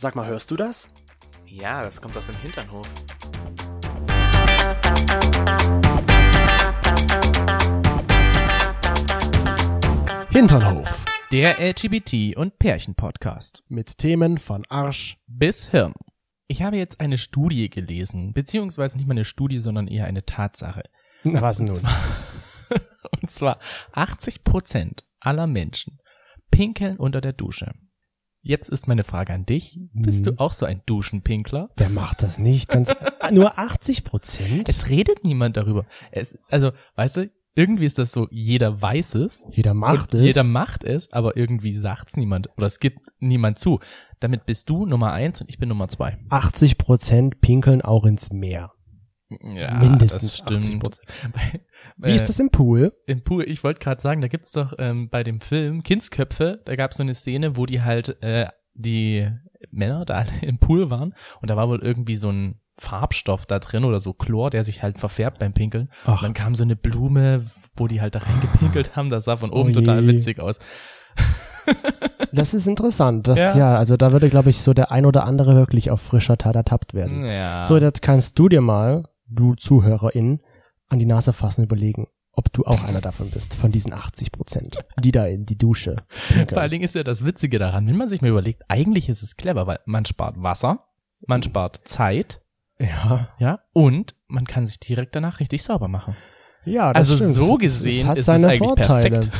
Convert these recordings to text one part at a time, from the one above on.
Sag mal, hörst du das? Ja, das kommt aus dem Hinternhof. Hinternhof. Der LGBT- und Pärchen-Podcast. Mit Themen von Arsch. Bis Hirn. Ich habe jetzt eine Studie gelesen, beziehungsweise nicht mal eine Studie, sondern eher eine Tatsache. Na, was nun? Und zwar 80 Prozent aller Menschen pinkeln unter der Dusche. Jetzt ist meine Frage an dich. Bist Mhm. du auch so ein Duschenpinkler? Wer macht das nicht? Ganz, nur 80 Prozent? Es redet niemand darüber. Es, also, weißt du, irgendwie ist das so, jeder weiß es. Jeder macht es. Jeder macht es, aber irgendwie sagt's niemand. Oder es gibt niemand zu. Damit bist du Nummer eins und ich bin Nummer zwei. 80 Prozent pinkeln auch ins Meer. Ja, Mindestens das stimmt. 80%. Bei- Wie ist äh, das im Pool? Im Pool, ich wollte gerade sagen, da gibt's doch ähm, bei dem Film Kindsköpfe, da gab's so eine Szene, wo die halt äh, die Männer da im Pool waren und da war wohl irgendwie so ein Farbstoff da drin oder so Chlor, der sich halt verfärbt beim Pinkeln. Ach. Und dann kam so eine Blume, wo die halt da reingepinkelt haben, das sah von oben Oh total witzig aus. Das ist interessant. Das, Ja. ja. also da würde, glaube ich, so der ein oder andere wirklich auf frischer Tat ertappt werden. Ja. So, jetzt kannst du dir mal, du Zuhörerin, an die Nase fassen überlegen, ob du auch einer davon bist, von diesen 80 Prozent, die da in die Dusche pinkeln. Vor allen Dingen ist ja das Witzige daran, wenn man sich mal überlegt, eigentlich ist es clever, weil man spart Wasser, man spart Zeit, Ja, ja, und man kann sich direkt danach richtig sauber machen. ja das Also stimmt. so Es- gesehen es hat ist es seine eigentlich Vorteile. perfekt.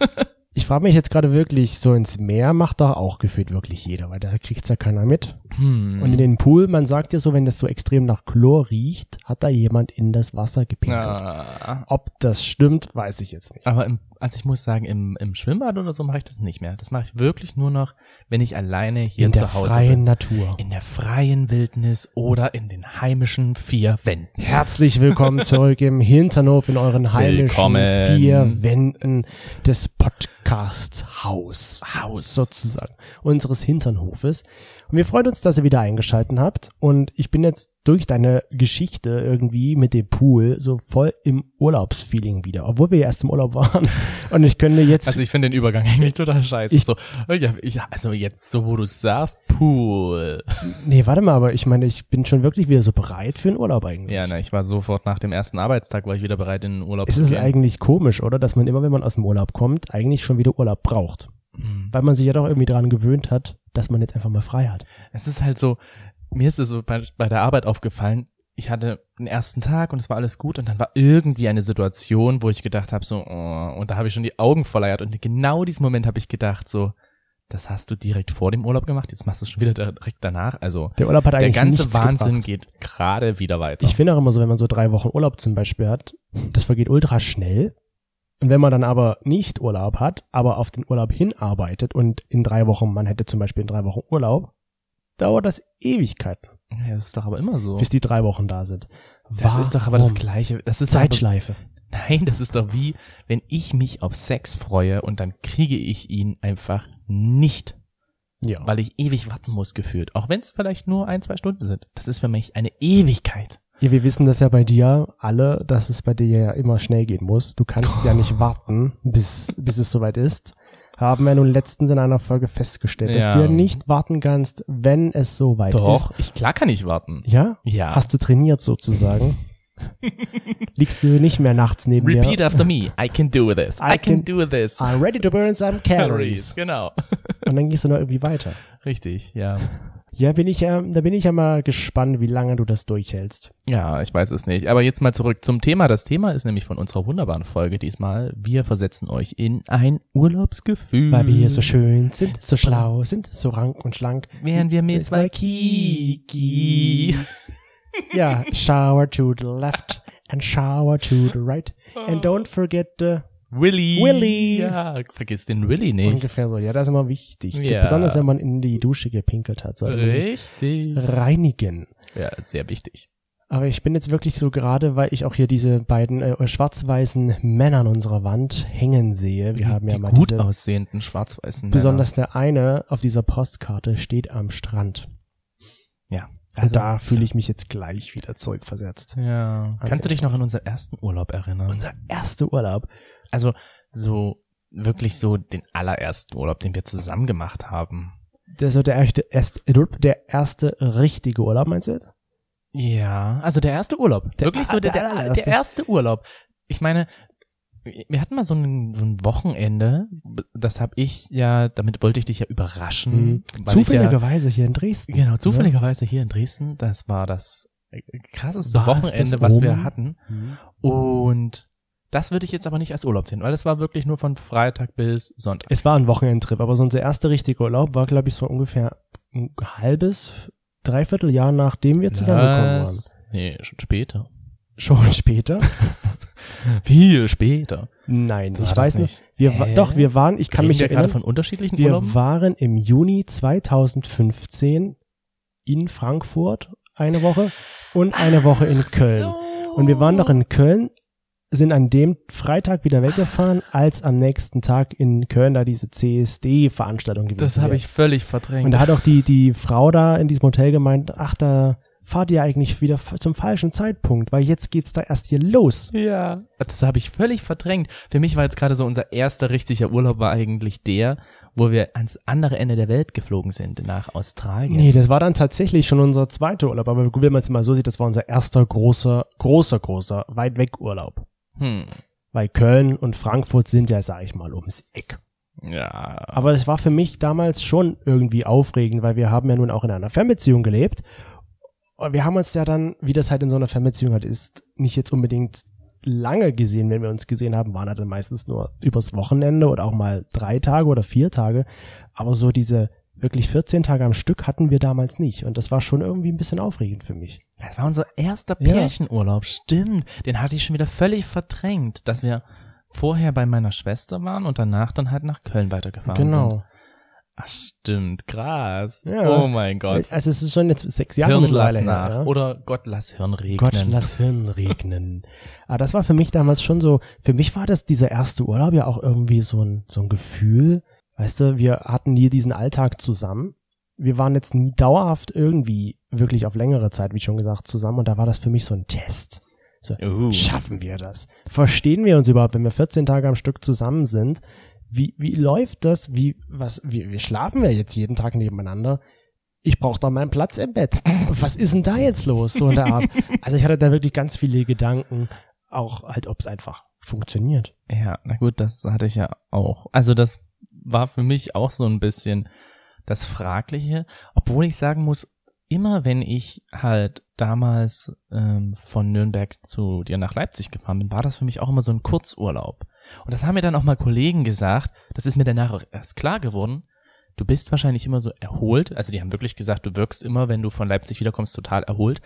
Ich frage mich jetzt gerade wirklich, so ins Meer macht doch auch gefühlt wirklich jeder, weil da kriegt's ja keiner mit. Hm. Und in den Pool, man sagt ja so, wenn das so extrem nach Chlor riecht, hat da jemand in das Wasser gepinkelt. Ah, Ob das stimmt, weiß ich jetzt nicht. aber im, also ich muss sagen, im, im Schwimmbad oder so mache ich das nicht mehr. Das mache ich wirklich nur noch, wenn ich alleine hier in der zu Hause freien bin. Natur. In der freien Wildnis oder in den heimischen vier Wänden. Herzlich willkommen zurück im Hinternhof in euren heimischen Willkommen. vier Wänden des Podcasts Haus. Haus. Sozusagen. Unseres Hinternhofes. Und wir freuen uns, dass ihr wieder eingeschalten habt. Und ich bin jetzt durch deine Geschichte irgendwie mit dem Pool so voll im Urlaubsfeeling wieder. Obwohl wir ja erst im Urlaub waren. Und ich könnte jetzt Also ich finde den Übergang eigentlich total scheiße. Ich- so, ja, ich, also jetzt so, wo du sagst, Pool. Nee, warte mal, aber ich meine, ich bin schon wirklich wieder so bereit für einen Urlaub eigentlich. Ja, ne, ich war sofort nach dem ersten Arbeitstag, war ich wieder bereit, in den Urlaub Es zu ist gehen. eigentlich komisch, oder? Dass man immer, wenn man aus dem Urlaub kommt, eigentlich schon wieder Urlaub braucht. Hm. Weil man sich ja doch irgendwie daran gewöhnt hat, dass man jetzt einfach mal frei hat. Es ist halt so, mir ist es so bei, bei der Arbeit aufgefallen, ich hatte den ersten Tag und es war alles gut und dann war irgendwie eine Situation, wo ich gedacht habe, so, oh, und da habe ich schon die Augen verleiert und genau diesen Moment habe ich gedacht, so, das hast du direkt vor dem Urlaub gemacht, jetzt machst du es schon wieder direkt danach. Also Der Urlaub hat der eigentlich ganze nichts Wahnsinn gebracht. geht gerade wieder weiter. Ich finde auch immer so, wenn man so drei Wochen Urlaub zum Beispiel hat, das vergeht ultra schnell. Und wenn man dann aber nicht Urlaub hat, aber auf den Urlaub hinarbeitet und in drei Wochen, man hätte zum Beispiel in drei Wochen Urlaub, dauert das Ewigkeiten, ja, das ist doch aber immer so. bis die drei Wochen da sind. Das ist doch aber das? Gleiche. Das ist doch Zeitschleife. Nein, das ist doch wie, wenn ich mich auf Sex freue und dann kriege ich ihn einfach nicht, Ja. weil ich ewig warten muss gefühlt. Auch wenn es vielleicht nur ein, zwei Stunden sind. Das ist für mich eine Ewigkeit. Ja, wir wissen das ja bei dir alle, dass es bei dir ja immer schnell gehen muss. Du kannst ja nicht warten, bis, bis es soweit ist. Haben wir nun letztens in einer Folge festgestellt, dass Ja. du ja nicht warten kannst, wenn es soweit ist. Doch, ich klar kann ich warten. Ja? Ja. Hast du trainiert sozusagen? Liegst du nicht mehr nachts neben Repeat mir? after me. I can do this. I, I can, can- do this. I'm ready to burn some calories. Genau. Und dann gehst du noch irgendwie weiter. Richtig, ja. Ja, bin ich ja, da bin ich ja mal gespannt, wie lange du das durchhältst. Ja, ich weiß es nicht. Aber jetzt mal zurück zum Thema. Das Thema ist nämlich von unserer wunderbaren Folge diesmal. Wir versetzen euch in ein Urlaubsgefühl. Weil wir hier so schön sind, so schlau sind, so rank und schlank. Wären wir Miss Waikiki. Ja, shower to the left and shower to the right. And don't forget the Willy. Willy. Ja, vergiss den Willy nicht. ungefähr so. Ja, das ist immer wichtig. Ja. Besonders wenn man in die Dusche gepinkelt hat, sollte man Richtig. reinigen. Ja, sehr wichtig. Aber ich bin jetzt wirklich so gerade, weil ich auch hier diese beiden äh, schwarz-weißen Männer an unserer Wand hängen sehe. Wir haben ja die mal gut diese, aussehenden schwarz-weißen besonders der eine auf dieser Postkarte steht am Strand. Männer. Ja. Und da fühle ich mich jetzt gleich wieder zurückversetzt. Ja. An Kannst du dich noch an unseren ersten Urlaub erinnern? Unser erster Urlaub. Also so wirklich so den allerersten Urlaub, den wir zusammen gemacht haben. der, so der, erste, erste, der erste richtige Urlaub, meinst du jetzt? Ja, also der erste Urlaub. Der- Wirklich so der, der allererste. der erste Urlaub. Ich meine, wir hatten mal so ein, so ein Wochenende, das habe ich ja, damit wollte ich dich ja überraschen. Mhm. Zufälligerweise hier in Dresden. Ja, genau, zufälligerweise hier in Dresden, das war das krasseste War Wochenende, das was wir hatten. Mhm. Und das würde ich jetzt aber nicht als Urlaub sehen, weil das war wirklich nur von Freitag bis Sonntag. Es war ein Wochenendtrip, aber so unser erster richtiger Urlaub war, glaube ich, so ungefähr ein halbes, dreiviertel Jahr nachdem wir zusammengekommen waren. Nee, schon später. Schon später? Viel später. Nein, War ich weiß nicht. Wir wa- Hä? doch, wir waren, ich kann Reden mich wir gerade von unterschiedlichen wir Urlauben? waren im Juni 2015 in Frankfurt eine Woche und eine Woche in Köln. So. Und wir waren noch in Köln, sind an dem Freitag wieder weggefahren, als am nächsten Tag in Köln da diese CSD-Veranstaltung gewesen Das habe ich völlig verdrängt. Und da hat auch die, die Frau da in diesem Hotel gemeint, ach, da fahrt ihr eigentlich wieder zum falschen Zeitpunkt, weil jetzt geht's da erst hier los. Ja. Das habe ich völlig verdrängt. Für mich war jetzt gerade so unser erster richtiger Urlaub war eigentlich der, wo wir ans andere Ende der Welt geflogen sind, nach Australien. Nee, das war dann tatsächlich schon unser zweiter Urlaub, aber gut, wenn man es mal so sieht, das war unser erster großer, großer, großer, weit weg Urlaub. Hm. Weil Köln und Frankfurt sind ja, sag ich mal, ums Eck. Ja. Aber es war für mich damals schon irgendwie aufregend, weil wir haben ja nun auch in einer Fernbeziehung gelebt. Und wir haben uns ja dann, wie das halt in so einer Fernbeziehung halt ist, nicht jetzt unbedingt lange gesehen, wenn wir uns gesehen haben, waren halt dann meistens nur übers Wochenende oder auch mal drei Tage oder vier Tage. Aber so diese wirklich 14 Tage am Stück hatten wir damals nicht. Und das war schon irgendwie ein bisschen aufregend für mich. Das war unser erster Ja. Pärchenurlaub. Stimmt. Den hatte ich schon wieder völlig verdrängt, dass wir vorher bei meiner Schwester waren und danach dann halt nach Köln weitergefahren sind. genau. Ach, stimmt. Krass. Ja. Oh mein Gott. Also es ist schon jetzt sechs Jahre Hirn mittlerweile lass nach. ja? Oder Gott lass Hirn regnen. Gott, lass Hirn regnen. Aber das war für mich damals schon so, für mich war das dieser erste Urlaub ja auch irgendwie so ein, so ein Gefühl. Weißt du, wir hatten nie diesen Alltag zusammen. Wir waren jetzt nie dauerhaft irgendwie wirklich auf längere Zeit, wie schon gesagt, zusammen. Und da war das für mich so ein Test. So, Uh. schaffen wir das? Verstehen wir uns überhaupt, wenn wir 14 Tage am Stück zusammen sind? Wie, wie läuft das? Wie, was, wie, wir schlafen ja jetzt jeden Tag nebeneinander. Ich brauche doch meinen Platz im Bett. Was ist denn da jetzt los? So in der Art. Also ich hatte da wirklich ganz viele Gedanken, auch halt, ob es einfach funktioniert. Ja, na gut, das hatte ich ja auch. Also das war für mich auch so ein bisschen das Fragliche, obwohl ich sagen muss, immer wenn ich halt damals ähm, von Nürnberg zu dir nach Leipzig gefahren bin, war das für mich auch immer so ein Kurzurlaub. Und das haben mir dann auch mal Kollegen gesagt, das ist mir danach auch erst klar geworden, du bist wahrscheinlich immer so erholt, also die haben wirklich gesagt, du wirkst immer, wenn du von Leipzig wiederkommst, total erholt,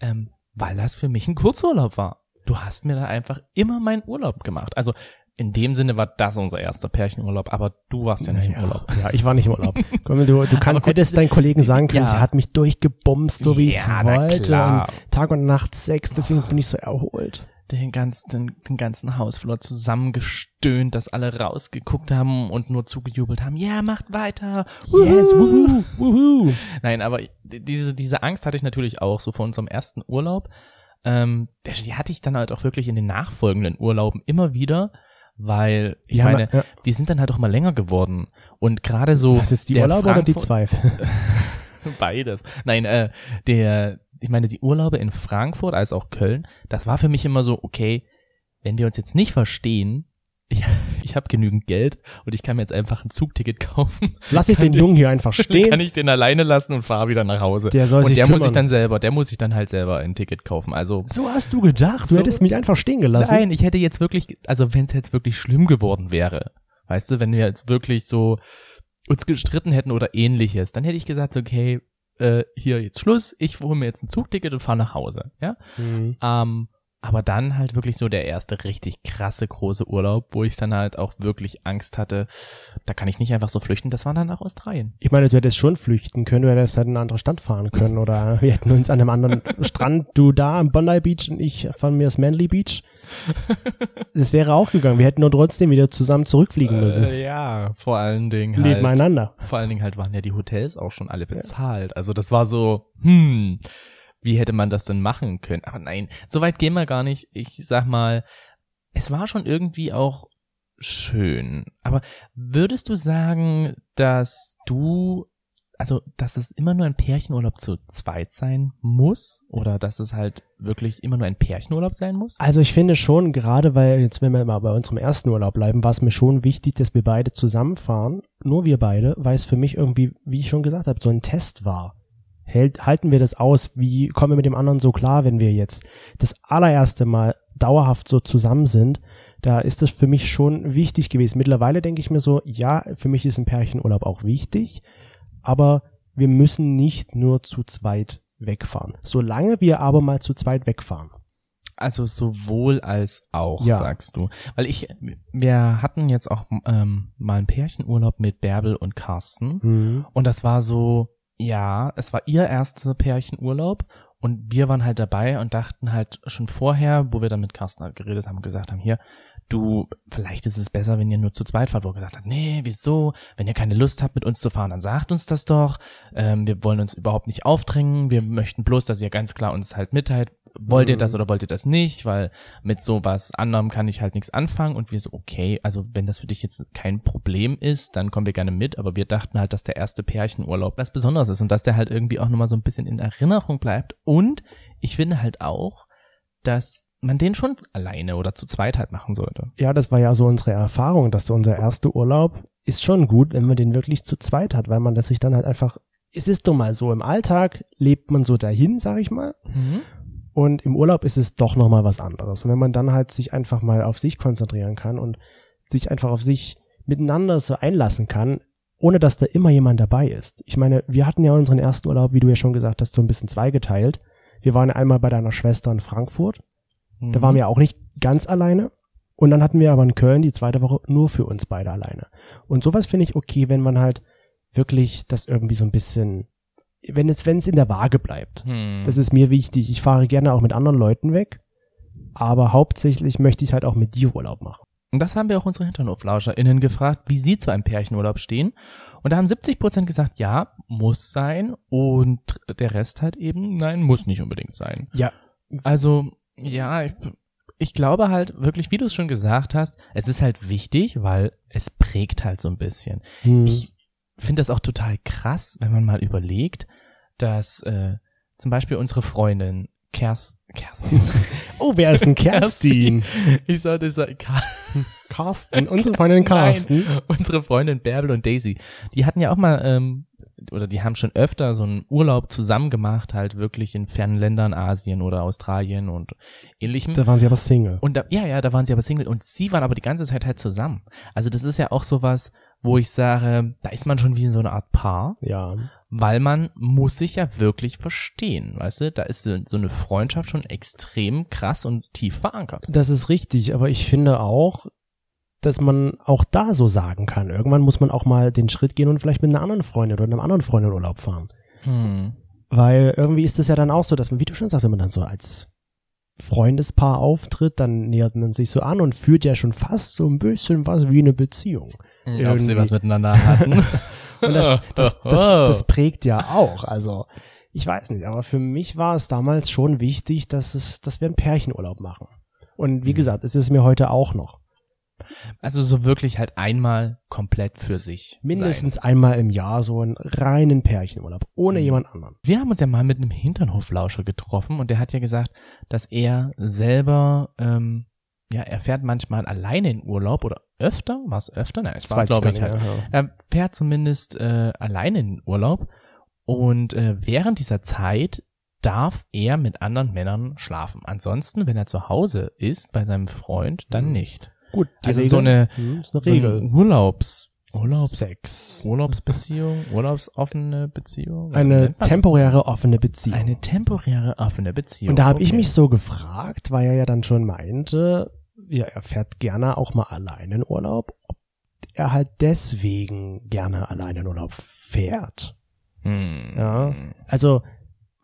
ähm, weil das für mich ein Kurzurlaub war. Du hast mir da einfach immer meinen Urlaub gemacht. Also in dem Sinne war das unser erster Pärchenurlaub, aber du warst ja nicht im Naja, Urlaub. Ja, ich war nicht im Urlaub. Komm, du du kann, Aber gut, hättest deinen Kollegen sagen können, ja. der hat mich durchgebumst, so wie ich es Ja, na wollte. Tag und Nacht Sex, deswegen bin ich so erholt. Den ganzen, den, den ganzen Hausflur zusammengestöhnt, dass alle rausgeguckt haben und nur zugejubelt haben, ja, macht weiter. Yes, Wuhu. wuhu, wuhu. Nein, aber diese, diese Angst hatte ich natürlich auch so vor unserem ersten Urlaub. Ähm, die hatte ich dann halt auch wirklich in den nachfolgenden Urlauben immer wieder, weil ich haben- meine, ja. die sind dann halt auch mal länger geworden. Und gerade so. Was ist die der Urlaub oder die Frankfurt- zwei? Beides. Nein, äh, der, ich meine, die Urlaube in Frankfurt als auch Köln, das war für mich immer so, okay, wenn wir uns jetzt nicht verstehen, ich, ich habe genügend Geld und ich kann mir jetzt einfach ein Zugticket kaufen. Lass ich Kann den ich- Jungen hier einfach Kann stehen. ich den alleine lassen und fahre wieder nach Hause. Der soll und sich der muss kümmern. ich dann selber, der muss ich dann halt selber ein Ticket kaufen. Also So hast du gedacht. Du So- hättest mich einfach stehen gelassen. Nein, ich hätte jetzt wirklich, also wenn es jetzt wirklich schlimm geworden wäre, weißt du, wenn wir jetzt wirklich so uns gestritten hätten oder ähnliches, dann hätte ich gesagt, okay, äh, hier jetzt Schluss, ich hole mir jetzt ein Zugticket und fahre nach Hause, ja. Mhm. Ähm, aber dann halt wirklich so der erste richtig krasse große Urlaub, wo ich dann halt auch wirklich Angst hatte, da kann ich nicht einfach so flüchten, das war dann nach Australien. Ich meine, du hättest schon flüchten können, du hättest halt in eine andere Stadt fahren können oder wir hätten uns an einem anderen Strand, du da am Bondi Beach und ich von mir das Manly Beach. Das wäre auch gegangen. Wir hätten nur trotzdem wieder zusammen zurückfliegen müssen. Äh, ja, vor allen Dingen halt. Nebeneinander. Vor allen Dingen halt waren ja die Hotels auch schon alle bezahlt. Also das war so, hm, wie hätte man das denn machen können? Aber nein, so weit gehen wir gar nicht. Ich sag mal, es war schon irgendwie auch schön. Aber würdest du sagen, dass du also, dass es immer nur ein Pärchenurlaub zu zweit sein muss oder dass es halt wirklich immer nur ein Pärchenurlaub sein muss? Also ich finde schon, gerade weil jetzt, wenn wir mal bei unserem ersten Urlaub bleiben, war es mir schon wichtig, dass wir beide zusammenfahren, nur wir beide, weil es für mich irgendwie, wie ich schon gesagt habe, so ein Test war. Hält, halten wir das aus? Wie kommen wir mit dem anderen so klar, wenn wir jetzt das allererste Mal dauerhaft so zusammen sind? Da ist das für mich schon wichtig gewesen. Mittlerweile denke ich mir so, ja, für mich ist ein Pärchenurlaub auch wichtig, aber wir müssen nicht nur zu zweit wegfahren. Solange wir aber mal zu zweit wegfahren. Also sowohl als auch, Ja. sagst du. Weil ich, wir hatten jetzt auch ähm, mal einen Pärchenurlaub mit Bärbel und Carsten. Mhm. Und das war so, ja, es war ihr erster Pärchenurlaub und wir waren halt dabei und dachten halt schon vorher, wo wir dann mit Carsten halt geredet haben, gesagt haben, hier, du, vielleicht ist es besser, wenn ihr nur zu zweit fahrt, wo er gesagt hat, nee, wieso? Wenn ihr keine Lust habt, mit uns zu fahren, dann sagt uns das doch. Ähm, wir wollen uns überhaupt nicht aufdrängen. Wir möchten bloß, dass ihr ganz klar uns halt mitteilt, wollt ihr Mhm. das oder wollt ihr das nicht, weil mit sowas anderem kann ich halt nichts anfangen. Und wir so, okay, also wenn das für dich jetzt kein Problem ist, dann kommen wir gerne mit, aber wir dachten halt, dass der erste Pärchenurlaub was Besonderes ist und dass der halt irgendwie auch nochmal so ein bisschen in Erinnerung bleibt. Und ich finde halt auch, dass man den schon alleine oder zu zweit halt machen sollte. Ja, das war ja so unsere Erfahrung, dass so unser erster Urlaub ist schon gut, wenn man den wirklich zu zweit hat, weil man das sich dann halt einfach, es ist doch mal so, im Alltag lebt man so dahin, sag ich mal, und im Urlaub ist es doch nochmal was anderes. Und wenn man dann halt sich einfach mal auf sich konzentrieren kann und sich einfach auf sich miteinander so einlassen kann, ohne dass da immer jemand dabei ist. Ich meine, wir hatten ja unseren ersten Urlaub, wie du ja schon gesagt hast, so ein bisschen zweigeteilt. Wir waren einmal bei deiner Schwester in Frankfurt da waren wir auch nicht ganz alleine. Und dann hatten wir aber in Köln die zweite Woche nur für uns beide alleine. Und sowas finde ich okay, wenn man halt wirklich das irgendwie so ein bisschen, wenn es, wenn es in der Waage bleibt. Hm. Das ist mir wichtig. Ich fahre gerne auch mit anderen Leuten weg. Aber hauptsächlich möchte ich halt auch mit dir Urlaub machen. Und das haben wir auch unsere HinternhoflauscherInnen gefragt, wie sie zu einem Pärchenurlaub stehen. Und da haben 70 Prozent gesagt, ja, muss sein. Und der Rest halt eben, nein, muss nicht unbedingt sein. Ja. Also, ja, ich, ich glaube halt wirklich, wie du es schon gesagt hast, es ist halt wichtig, weil es prägt halt so ein bisschen. Hm. Ich finde das auch total krass, wenn man mal überlegt, dass äh, zum Beispiel unsere Freundin Kerst, Kerstin, oh, wer ist denn Kerstin? ich sollte sagen, Ka Carsten, unsere Freundin Carsten. Nein, unsere Freundin Bärbel und Daisy, die hatten ja auch mal, ähm, oder die haben schon öfter so einen Urlaub zusammen gemacht, halt wirklich in fernen Ländern, Asien oder Australien und ähnlichem. Da waren sie aber Single. Und da, ja, ja, da waren sie aber Single und sie waren aber die ganze Zeit halt zusammen. Also das ist ja auch sowas, wo ich sage, da ist man schon wie in so einer Art Paar, Ja. weil man muss sich ja wirklich verstehen, weißt du? Da ist so eine Freundschaft schon extrem krass und tief verankert. Das ist richtig, aber ich finde auch, dass man auch da so sagen kann. Irgendwann muss man auch mal den Schritt gehen und vielleicht mit einer anderen Freundin oder einem anderen Freund in Urlaub fahren. Hm. Weil irgendwie ist es ja dann auch so, dass man, wie du schon sagst, wenn man dann so als Freundespaar auftritt, dann nähert man sich so an und führt ja schon fast so ein bisschen was wie eine Beziehung. Ob sie was miteinander hatten. Und das, das, das, das prägt ja auch. Also, ich weiß nicht, aber für mich war es damals schon wichtig, dass es, dass wir einen Pärchenurlaub machen. Und wie gesagt, es ist mir heute auch noch. Also so wirklich halt einmal komplett für sich. Mindestens einmal im Jahr so einen reinen Pärchenurlaub, ohne Mhm. jemand anderen. Sein. Wir haben uns ja mal mit einem Hinternhoflauscher getroffen und der hat ja gesagt, dass er selber, ähm, ja, er fährt manchmal alleine in Urlaub oder öfter, war es öfter? Nein, es war, glaube ich, halt. ja. Er fährt zumindest äh, alleine in Urlaub und äh, während dieser Zeit darf er mit anderen Männern schlafen. Ansonsten, wenn er zu Hause ist bei seinem Freund, dann Mhm. nicht. Gut, die Also Regel, so eine- hm, ist eine So eine Regel. Urlaubs, Urlaubs, Sex. Urlaubsbeziehung, urlaubsoffene Beziehung. Eine man das? temporäre offene Beziehung. Eine temporäre offene Beziehung. Und da habe ich Okay. mich so gefragt, weil er ja dann schon meinte, ja, er fährt gerne auch mal alleine in Urlaub, ob er halt deswegen gerne alleine in Urlaub fährt. Hm. Ja. Also,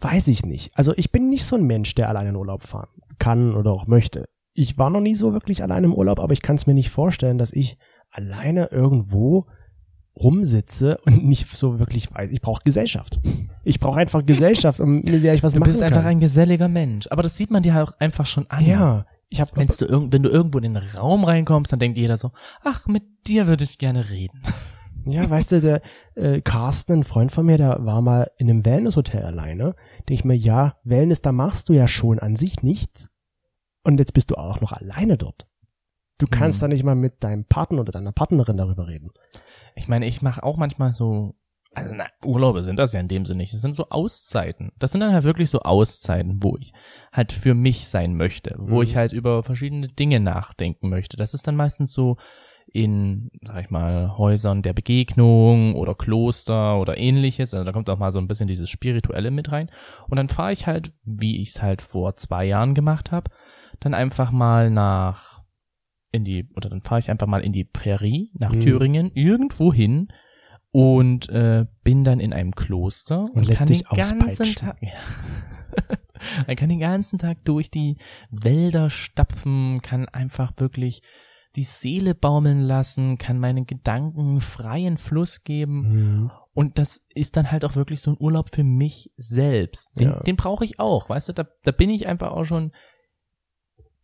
weiß ich nicht. Also, ich bin nicht so ein Mensch, der alleine in Urlaub fahren kann oder auch möchte. Ich war noch nie so wirklich alleine im Urlaub, aber ich kann es mir nicht vorstellen, dass ich alleine irgendwo rumsitze und nicht so wirklich weiß. Ich brauche Gesellschaft. Ich brauche einfach Gesellschaft, um mit der ich was Du machen bist kann. einfach ein geselliger Mensch. Aber das sieht man dir auch einfach schon an. ja, ich habe Wenn du, irgend, wenn du irgendwo in den Raum reinkommst, dann denkt jeder so, ach, mit dir würde ich gerne reden. Ja, weißt du, der äh, Carsten, ein Freund von mir, der war mal in einem Wellnesshotel alleine. Denke ich mir, ja, Wellness, da machst du ja schon an sich nichts. Und jetzt bist du auch noch alleine dort. Du kannst Hm. da nicht mal mit deinem Partner oder deiner Partnerin darüber reden. Ich meine, ich mache auch manchmal so, also na, Urlaube sind das ja in dem Sinne nicht. Das sind so Auszeiten. Das sind dann halt wirklich so Auszeiten, wo ich halt für mich sein möchte, wo Mhm. ich halt über verschiedene Dinge nachdenken möchte. Das ist dann meistens so in, sag ich mal, Häusern der Begegnung oder Kloster oder ähnliches. Also da kommt auch mal so ein bisschen dieses Spirituelle mit rein. Und dann fahre ich halt, wie ich es halt vor zwei Jahren gemacht habe, dann einfach mal nach in die, oder dann fahre ich einfach mal in die Prärie nach Mhm. Thüringen, irgendwo hin und äh, bin dann in einem Kloster Und lässt kann dich den ganzen. Tag, ja. Man kann den ganzen Tag durch die Wälder stapfen, kann einfach wirklich die Seele baumeln lassen, kann meinen Gedanken freien Fluss geben. Mhm. Und das ist dann halt auch wirklich so ein Urlaub für mich selbst. Den, Ja. den brauche ich auch, weißt du, da, da bin ich einfach auch schon,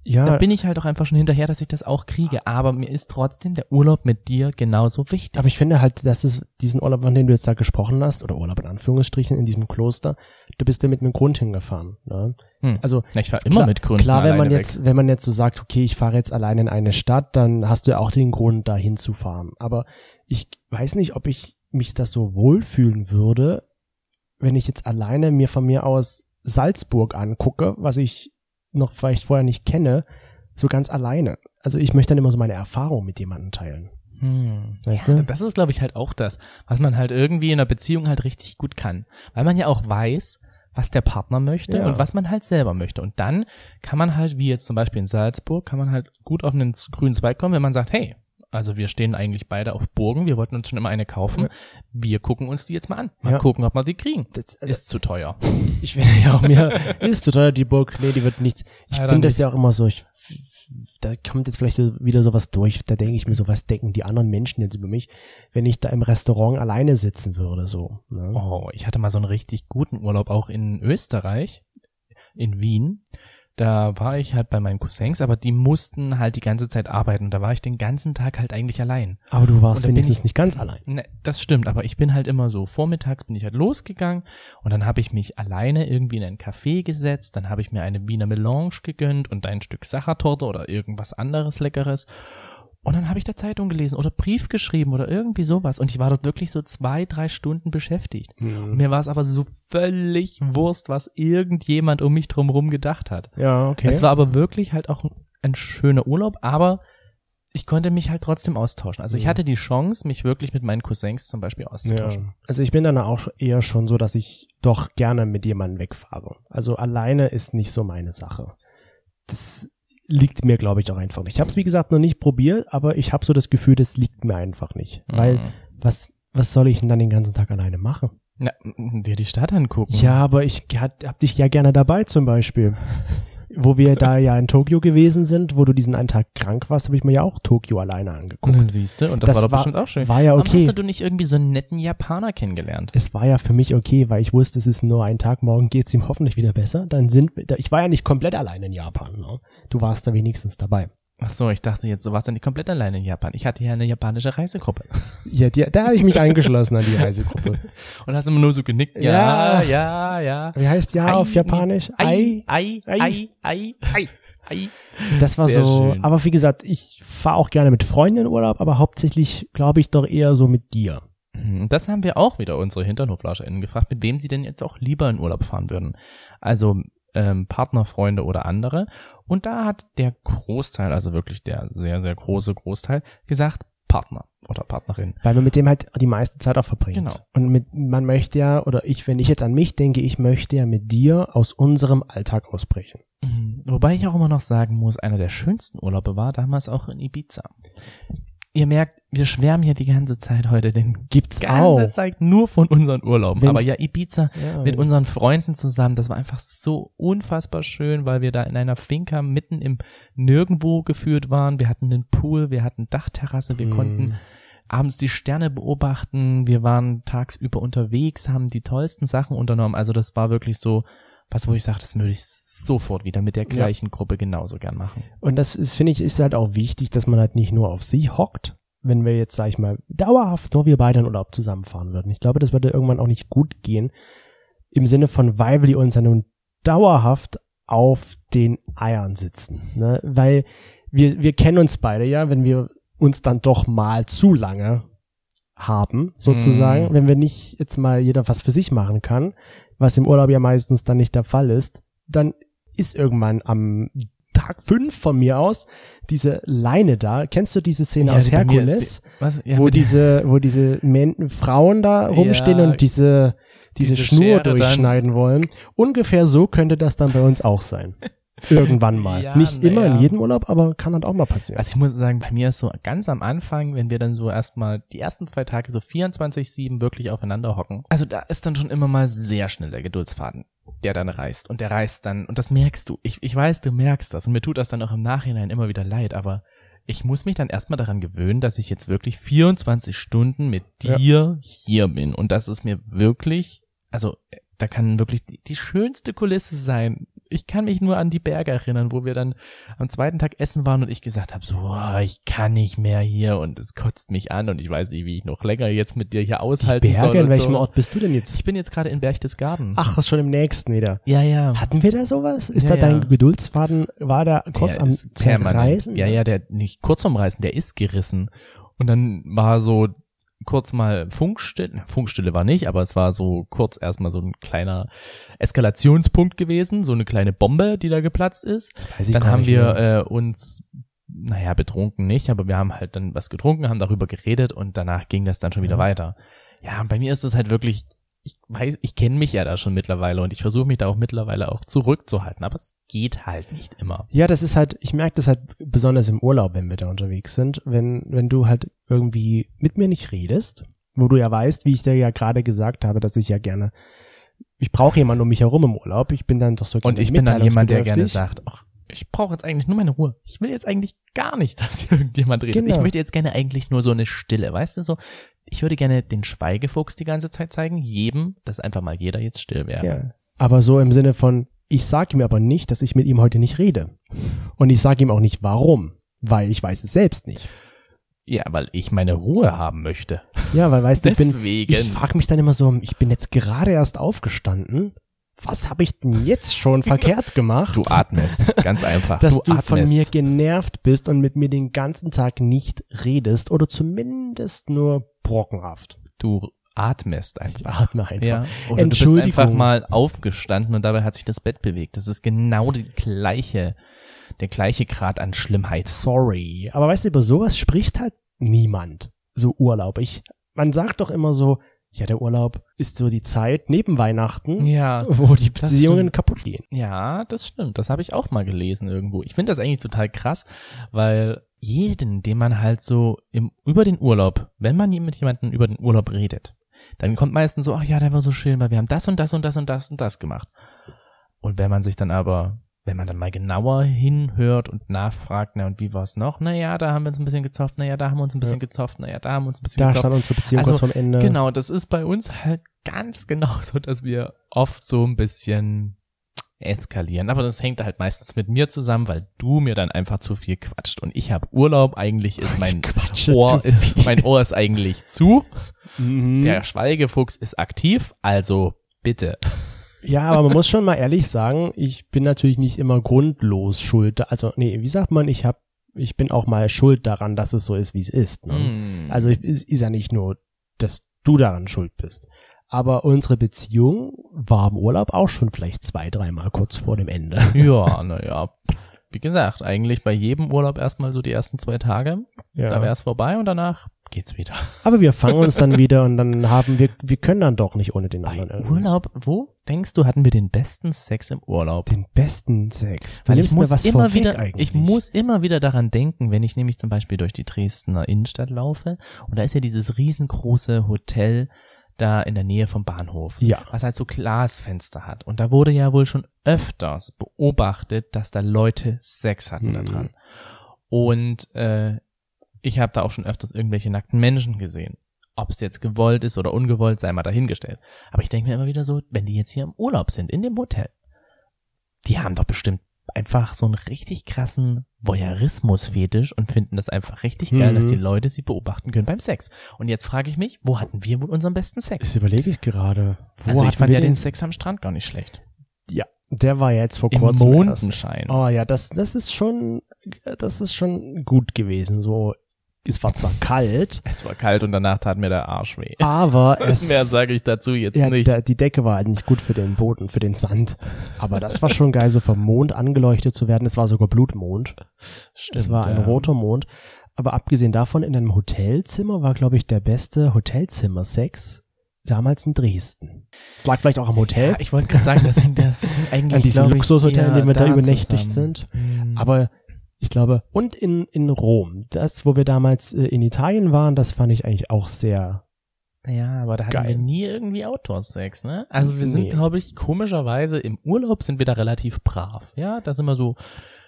Ja, da bin ich halt auch einfach schon hinterher, dass ich das auch kriege. Aber mir ist trotzdem der Urlaub mit dir genauso wichtig. aber ich finde halt, dass es diesen Urlaub, von dem du jetzt da gesprochen hast, oder Urlaub in Anführungsstrichen in diesem Kloster, da bist du mit einem Grund hingefahren. Ne? Hm. Also Na, ich fahre immer klar, mit Gründen Klar, wenn man jetzt, wenn man jetzt so sagt, okay, ich fahre jetzt alleine in eine Stadt, dann hast du ja auch den Grund, da hinzufahren. Aber ich weiß nicht, ob ich mich das so wohlfühlen würde, wenn ich jetzt alleine mir von mir aus Salzburg angucke, was ich noch vielleicht vorher nicht kenne, so ganz alleine. Also ich möchte dann immer so meine Erfahrung mit jemandem teilen. Hm. Weißt ja, du? Das ist, glaube ich, halt auch das, was man halt irgendwie in einer Beziehung halt richtig gut kann. Weil man ja auch weiß, was der Partner möchte Ja. und was man halt selber möchte. Und dann kann man halt, wie jetzt zum Beispiel in Salzburg, kann man halt gut auf einen grünen Zweig kommen, wenn man sagt, hey, also wir stehen eigentlich beide auf Burgen, wir wollten uns schon immer eine kaufen, Ja. wir gucken uns die jetzt mal an. Mal Ja. gucken, ob wir die kriegen. Das, also ist zu teuer. ich finde ja auch mir, ist zu teuer, die Burg, nee, die wird nichts. Ich Leider finde das ja auch immer so, ich, da kommt jetzt vielleicht wieder sowas durch, da denke ich mir so, was denken die anderen Menschen jetzt über mich, wenn ich da im Restaurant alleine sitzen würde, so. Ne? Oh, ich hatte mal so einen richtig guten Urlaub auch in Österreich, in Wien. Da war ich halt bei meinen Cousins, aber die mussten halt die ganze Zeit arbeiten. Da war ich den ganzen Tag halt eigentlich allein. Aber du warst Und wenigstens ich- nicht ganz allein. Ne, das stimmt, aber ich bin halt immer so, vormittags bin ich halt losgegangen und dann habe ich mich alleine irgendwie in ein Café gesetzt, dann habe ich mir eine Wiener Melange gegönnt und ein Stück Sachertorte oder irgendwas anderes Leckeres. Und dann habe ich da Zeitung gelesen oder Brief geschrieben oder irgendwie sowas. Und ich war dort wirklich so zwei, drei Stunden beschäftigt. Mhm. Mir war es aber so völlig Wurst, was irgendjemand um mich drumherum gedacht hat. Ja, okay. Es war aber wirklich halt auch ein, schöner Urlaub, aber ich konnte mich halt trotzdem austauschen. Also ich hatte die Chance, mich wirklich mit meinen Cousins zum Beispiel ja. auszutauschen. Also ich bin dann auch eher schon so, dass ich doch gerne mit jemandem wegfahre. Also alleine ist nicht so meine Sache. Das liegt mir, glaube ich, auch einfach nicht. Ich habe es, wie gesagt, noch nicht probiert, aber ich habe so das Gefühl, das liegt mir einfach nicht. Weil Mhm. was, was soll ich denn dann den ganzen Tag alleine machen? Na, dir die Stadt angucken. Ja, aber ich hab, hab dich ja gerne dabei zum Beispiel. Wo wir da ja in Tokio gewesen sind, wo du diesen einen Tag krank warst, habe ich mir ja auch Tokio alleine Und angeguckt. dann siehst du, und das, Das war doch war- bestimmt auch schön. War ja Warum okay. hast du nicht irgendwie so einen netten Japaner kennengelernt? Es war ja für mich okay, weil ich wusste, es ist nur ein Tag, morgen geht's ihm hoffentlich wieder besser. Dann sind wir, da- ich war ja nicht komplett alleine in Japan. Ne? Du warst da wenigstens dabei. Ach so, ich dachte jetzt, du warst ja nicht komplett alleine in Japan. Ich hatte ja eine japanische Reisegruppe. Ja, die, da habe ich mich eingeschlossen an die Reisegruppe. Und hast immer nur so genickt. Ja. Ja, ja, ja. Wie heißt ja Ei, auf Japanisch? Ei, Ei, Ei. Ei, Ei, Ei, Ei. Das war Sehr so, schön. aber wie gesagt, ich fahre auch gerne mit Freunden in Urlaub, aber hauptsächlich glaube ich doch eher so mit dir. Mhm, Das haben wir auch wieder unsere HinternhoflauscherInnen gefragt, mit wem sie denn jetzt auch lieber in Urlaub fahren würden. Also ähm, Partner, Freunde oder andere. Und da hat der Großteil, also wirklich der sehr, sehr große Großteil, gesagt Partner oder Partnerin. Weil man mit dem halt die meiste Zeit auch verbringt. Genau. Und mit, man möchte ja, oder ich, wenn ich jetzt an mich denke, ich möchte ja mit dir aus unserem Alltag ausbrechen. Mhm. Wobei ich auch immer noch sagen muss, einer der schönsten Urlaube war damals auch in Ibiza. Ihr merkt, wir schwärmen hier die ganze Zeit heute den Gibt's ganze auch. Zeit nur von unseren Urlauben. Wenn's- Aber ja, Ibiza Ja, mit unseren Freunden zusammen, das war einfach so unfassbar schön, weil wir da in einer Finca mitten im Nirgendwo geführt waren. Wir hatten einen Pool, wir hatten Dachterrasse, wir Mhm. konnten abends die Sterne beobachten, wir waren tagsüber unterwegs, haben die tollsten Sachen unternommen. Also das war wirklich so was, wo ich sage, das würde ich sofort wieder mit der Ja. gleichen Gruppe genauso gern machen. Und das ist, finde ich, ist halt auch wichtig, dass man halt nicht nur auf sie hockt, wenn wir jetzt, sag ich mal, dauerhaft nur wir beide in Urlaub zusammenfahren würden. Ich glaube, das würde irgendwann auch nicht gut gehen. Im Sinne von, weil wir uns ja nun dauerhaft auf den Eiern sitzen. Ne? Weil wir, wir kennen uns beide ja, wenn wir uns dann doch mal zu lange haben, sozusagen, Mm. wenn wir nicht jetzt mal jeder was für sich machen kann, was im Urlaub ja meistens dann nicht der Fall ist, dann ist irgendwann am Tag fünf von mir aus diese Leine da. Kennst du diese Szene aus mir ist Herkules, die-? Ja, wo diese, wo diese Men Frauen da rumstehen Ja, und diese diese, diese Schnur Schere dann- durchschneiden wollen? Ungefähr so könnte das dann bei uns auch sein. Irgendwann mal. Ja, nicht immer in ja. jedem Urlaub, aber kann halt auch mal passieren. Also ich muss sagen, bei mir ist so ganz am Anfang, wenn wir dann so erstmal die ersten zwei Tage so 24-7 wirklich aufeinander hocken. Also da ist dann schon immer mal sehr schnell der Geduldsfaden, der dann reißt. Und der reißt dann, und das merkst du. Ich, ich weiß, du merkst das. Und mir tut das dann auch im Nachhinein immer wieder leid, aber ich muss mich dann erstmal daran gewöhnen, dass ich jetzt wirklich 24 Stunden mit Ja. dir hier bin. Und das ist mir wirklich, also da kann wirklich die, die schönste Kulisse sein. Ich kann mich nur an die Berge erinnern, wo wir dann am zweiten Tag essen waren und ich gesagt habe, so, oh, ich kann nicht mehr hier und es kotzt mich an und ich weiß nicht, wie ich noch länger jetzt mit dir hier aushalten soll. Berge, in und welchem so. Ort bist du denn jetzt? Ich bin jetzt gerade in Berchtesgaden. Ach, schon im nächsten wieder. ja, ja. Hatten wir da sowas? Ist Ja, da dein ja. Geduldsfaden, war der kurz Der am. Zerreißen? Ja, ja, der nicht kurz am Reißen, der ist gerissen. Und dann war so kurz mal Funkstille. Funkstille war nicht, aber es war so kurz erstmal so ein kleiner Eskalationspunkt gewesen, so eine kleine Bombe, die da geplatzt ist. Das weiß ich dann haben nicht wir äh, uns, naja, betrunken nicht, aber wir haben halt dann was getrunken, haben darüber geredet und danach ging das dann schon wieder Ja. weiter. Ja, bei mir ist es halt wirklich, ich weiß, ich kenne mich ja da schon mittlerweile und ich versuche mich da auch mittlerweile auch zurückzuhalten, aber es geht halt nicht immer. Ja, das ist halt, ich merke das halt besonders im Urlaub, wenn wir da unterwegs sind, wenn, wenn du halt irgendwie mit mir nicht redest, wo du ja weißt, wie ich dir ja gerade gesagt habe, dass ich ja gerne, ich brauche jemanden um mich herum im Urlaub, ich bin dann doch so Und ich bin dann jemand, der gerne sagt, ach, ich brauche jetzt eigentlich nur meine Ruhe. Ich will jetzt eigentlich gar nicht, dass irgendjemand redet. Genau. Ich möchte jetzt gerne eigentlich nur so eine Stille, weißt du so? Ich würde gerne den Schweigefuchs die ganze Zeit zeigen, jedem, dass einfach mal jeder jetzt still wäre. Ja. Aber so im Sinne von, ich sage ihm aber nicht, dass ich mit ihm heute nicht rede. Und ich sage ihm auch nicht warum, weil ich weiß es selbst nicht. Ja, weil ich meine Ruhe haben möchte. Ja, weil weißt du, ich bin, ich frage mich dann immer so, ich bin jetzt gerade erst aufgestanden. Was habe ich denn jetzt schon verkehrt gemacht? Du atmest, ganz einfach. dass du, du, von mir genervt bist und mit mir den ganzen Tag nicht redest oder zumindest nur brockenhaft. du atmest einfach. Atme einfach. Ja. Oder du bist Entschuldigung. einfach mal aufgestanden und dabei hat sich das Bett bewegt. Das ist genau die gleiche, der gleiche Grad an Schlimmheit. Sorry. Aber weißt du, über sowas spricht halt niemand. So Urlaub. Ich, man sagt doch immer so, ja, der Urlaub ist so die Zeit neben Weihnachten, Ja. wo die Beziehungen kaputt gehen. Ja, das stimmt. Das habe ich auch mal gelesen irgendwo. Ich finde das eigentlich total krass, weil jeden, den man halt so im, über den Urlaub, wenn man mit jemandem über den Urlaub redet, dann kommt meistens so, ach ja, der war so schön, weil wir haben das und das und das und das und das gemacht. Und wenn man sich dann aber, wenn man dann mal genauer hinhört und nachfragt, na und wie war's noch? Naja, da haben wir uns ein bisschen gezofft, naja, da haben wir uns ein bisschen Ja. gezofft, naja, da haben wir uns ein bisschen Da gezofft. stand unsere Beziehung Also, kurz vorm Ende. Genau, das ist bei uns halt ganz genau so, dass wir oft so ein bisschen eskalieren. Aber das hängt halt meistens mit mir zusammen, weil du mir dann einfach zu viel quatscht. Und ich habe Urlaub, eigentlich ist mein Ohr, ist, mein Ohr ist eigentlich zu. Mhm. Der Schweigefuchs ist aktiv, also bitte. Ja, aber man muss schon mal ehrlich sagen, ich bin natürlich nicht immer grundlos schuld. Also, nee, wie sagt man, ich hab, ich bin auch mal schuld daran, dass es so ist, wie es ist. Ne? Mm. Also ist, ist ja nicht nur, dass du daran schuld bist. Aber unsere Beziehung war im Urlaub auch schon vielleicht zwei, dreimal kurz vor dem Ende. ja, naja. Wie gesagt, eigentlich bei jedem Urlaub erstmal so die ersten zwei Tage. Da wäre es vorbei und danach geht's wieder. Aber wir fangen uns dann wieder und dann haben wir, wir können dann doch nicht ohne den Bei anderen. irgendwie. Urlaub, wo denkst du, hatten wir den besten Sex im Urlaub? Den besten Sex. Du Weil ich muss was immer wieder, eigentlich. ich muss immer wieder daran denken, wenn ich nämlich zum Beispiel durch die Dresdner Innenstadt laufe und da ist ja dieses riesengroße Hotel da in der Nähe vom Bahnhof, Ja. was halt so Glasfenster hat. Und da wurde ja wohl schon öfters beobachtet, dass da Leute Sex hatten da Mhm. dran. Und äh, ich habe da auch schon öfters irgendwelche nackten Menschen gesehen. Ob es jetzt gewollt ist oder ungewollt, sei mal dahingestellt. Aber ich denke mir immer wieder so, wenn die jetzt hier im Urlaub sind, in dem Hotel, die haben doch bestimmt einfach so einen richtig krassen Voyeurismus-Fetisch und finden das einfach richtig geil, Mhm. dass die Leute sie beobachten können beim Sex. Und jetzt frage ich mich, wo hatten wir wohl unseren besten Sex? Das überlege ich gerade. Wo also ich fand ja den Sex am Strand gar nicht schlecht. Ja, der war ja jetzt vor Im kurzem. erst. Mondenschein. Oh ja, das, das ist schon, das ist schon gut gewesen. So, es war zwar kalt, Es war kalt und danach tat mir der Arsch weh. aber es, Mehr sage ich dazu jetzt ja, nicht. der, die Decke war halt nicht gut für den Boden, für den Sand. Aber das war schon geil, so vom Mond angeleuchtet zu werden. Es war sogar Blutmond. Stimmt, es war ein ja. roter Mond. Aber abgesehen davon, in einem Hotelzimmer war, glaube ich, der beste Hotelzimmer-Sex damals in Dresden. Es lag vielleicht auch am Hotel, Ja, ich wollte gerade sagen, das hängt das eigentlich an diesem Luxushotel, in dem wir da übernächtigt zusammen. sind. Mhm. Aber ich glaube, und in, in Rom, das, wo wir damals äh, in Italien waren, das fand ich eigentlich auch sehr, Ja, aber da hatten Geil. wir nie irgendwie Outdoor-Sex, ne? Also wir sind, Nee. glaube ich, komischerweise im Urlaub sind wir da relativ brav. Ja, da sind wir so.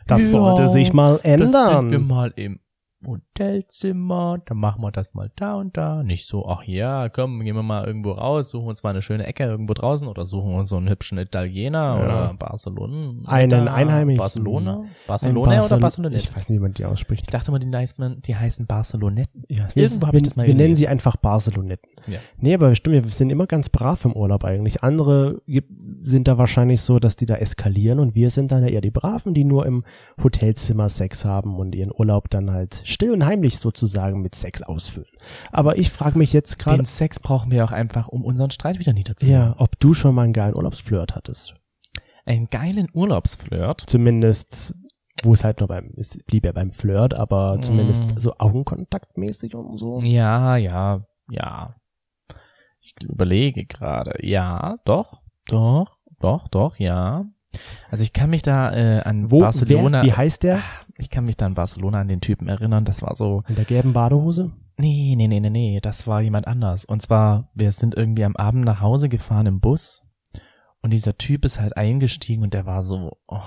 das ja, sollte sich mal Das sind wir ändern. mal im Hotelzimmer, dann machen wir das mal da und da. Nicht so, ach ja, komm, gehen wir mal irgendwo raus, suchen uns mal eine schöne Ecke irgendwo draußen oder suchen uns so einen hübschen Italiener Ja. oder Barcelona. Einen Einheimischen. Barcelona? Barcelona oder Barcel- Barcelonette? Ich weiß nicht, wie man die ausspricht. Ich dachte mal, die heißen, die heißen Barcelonetten. Ja, Irgendwo hab ich das mal Wir nennen gelesen. sie einfach Barcelonetten. Ja. Nee, aber stimmt, wir sind immer ganz brav im Urlaub eigentlich. Andere sind da wahrscheinlich so, dass die da eskalieren und wir sind dann ja eher die Braven, die nur im Hotelzimmer Sex haben und ihren Urlaub dann halt still und heimlich sozusagen mit Sex ausfüllen. Aber ich frage mich jetzt gerade, Den Sex brauchen wir auch einfach, um unseren Streit wieder niederzulegen. ja, ob du schon mal einen geilen Urlaubsflirt hattest. Einen geilen Urlaubsflirt. Zumindest, wo es halt nur beim, es blieb ja beim Flirt, aber zumindest Mm. so Augenkontaktmäßig und so. Ja, ja, ja. Ich überlege gerade. Ja, doch, doch, doch, doch, ja. Also ich kann mich da äh, an Wo, Barcelona, wer, wie heißt der? ich kann mich da an Barcelona an den Typen erinnern. Das war so, In der gelben Badehose? nee, nee, nee, nee, nee, das war jemand anders. Und zwar, wir sind irgendwie am Abend nach Hause gefahren im Bus und dieser Typ ist halt eingestiegen und der war so, oh,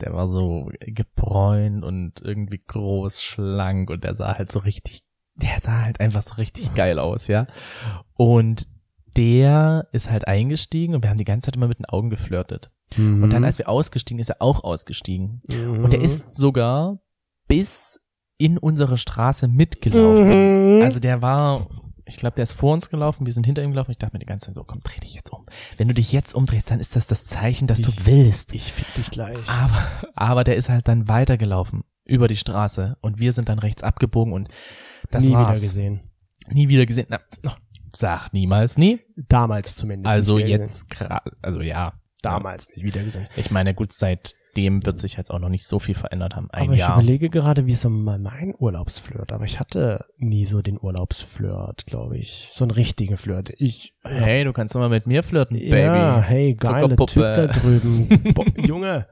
der war so gebräunt und irgendwie groß, schlank und der sah halt so richtig, der sah halt einfach so richtig geil aus, ja. Und der ist halt eingestiegen und wir haben die ganze Zeit immer mit den Augen geflirtet. Mhm. Und dann, als wir ausgestiegen, ist er auch ausgestiegen. Mhm. Und er ist sogar bis in unsere Straße mitgelaufen. Mhm. Also der war, ich glaube, der ist vor uns gelaufen, wir sind hinter ihm gelaufen. Ich dachte mir die ganze Zeit so, komm, dreh dich jetzt um. Wenn du dich jetzt umdrehst, dann ist das das Zeichen, dass du Ich- willst. ich fick dich gleich. Aber, aber der ist halt dann weitergelaufen über die Straße und wir sind dann rechts abgebogen und das Nie war's. wieder gesehen. Nie wieder gesehen. Na, sag niemals nie. Damals zumindest. Also jetzt gerade, also ja. Damals nicht wieder gesehen. Ich meine, gut, seitdem wird sich jetzt auch noch nicht so viel verändert haben. Ein aber ich Jahr. überlege gerade, wie so mal mein Urlaubsflirt. Aber ich hatte nie so den Urlaubsflirt, glaube ich. So einen richtigen Flirt. Ich. Hey, du kannst doch mal mit mir flirten, Baby. Ja, hey, geile Typ da drüben. Bo Junge.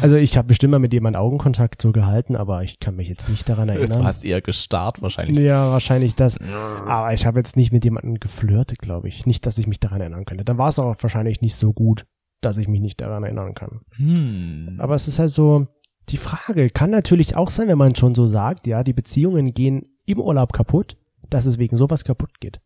Also ich habe bestimmt mal mit jemandem Augenkontakt so gehalten, aber ich kann mich jetzt nicht daran Du erinnern. hast eher gestarrt wahrscheinlich. Ja, wahrscheinlich das. Aber ich habe jetzt nicht mit jemandem geflirtet, glaube ich. Nicht, dass ich mich daran erinnern könnte. Dann war es auch wahrscheinlich nicht so gut, dass ich mich nicht daran erinnern kann. Hm. Aber es ist halt so, die Frage kann natürlich auch sein, wenn man schon so sagt, ja, die Beziehungen gehen im Urlaub kaputt, dass es wegen sowas kaputt geht.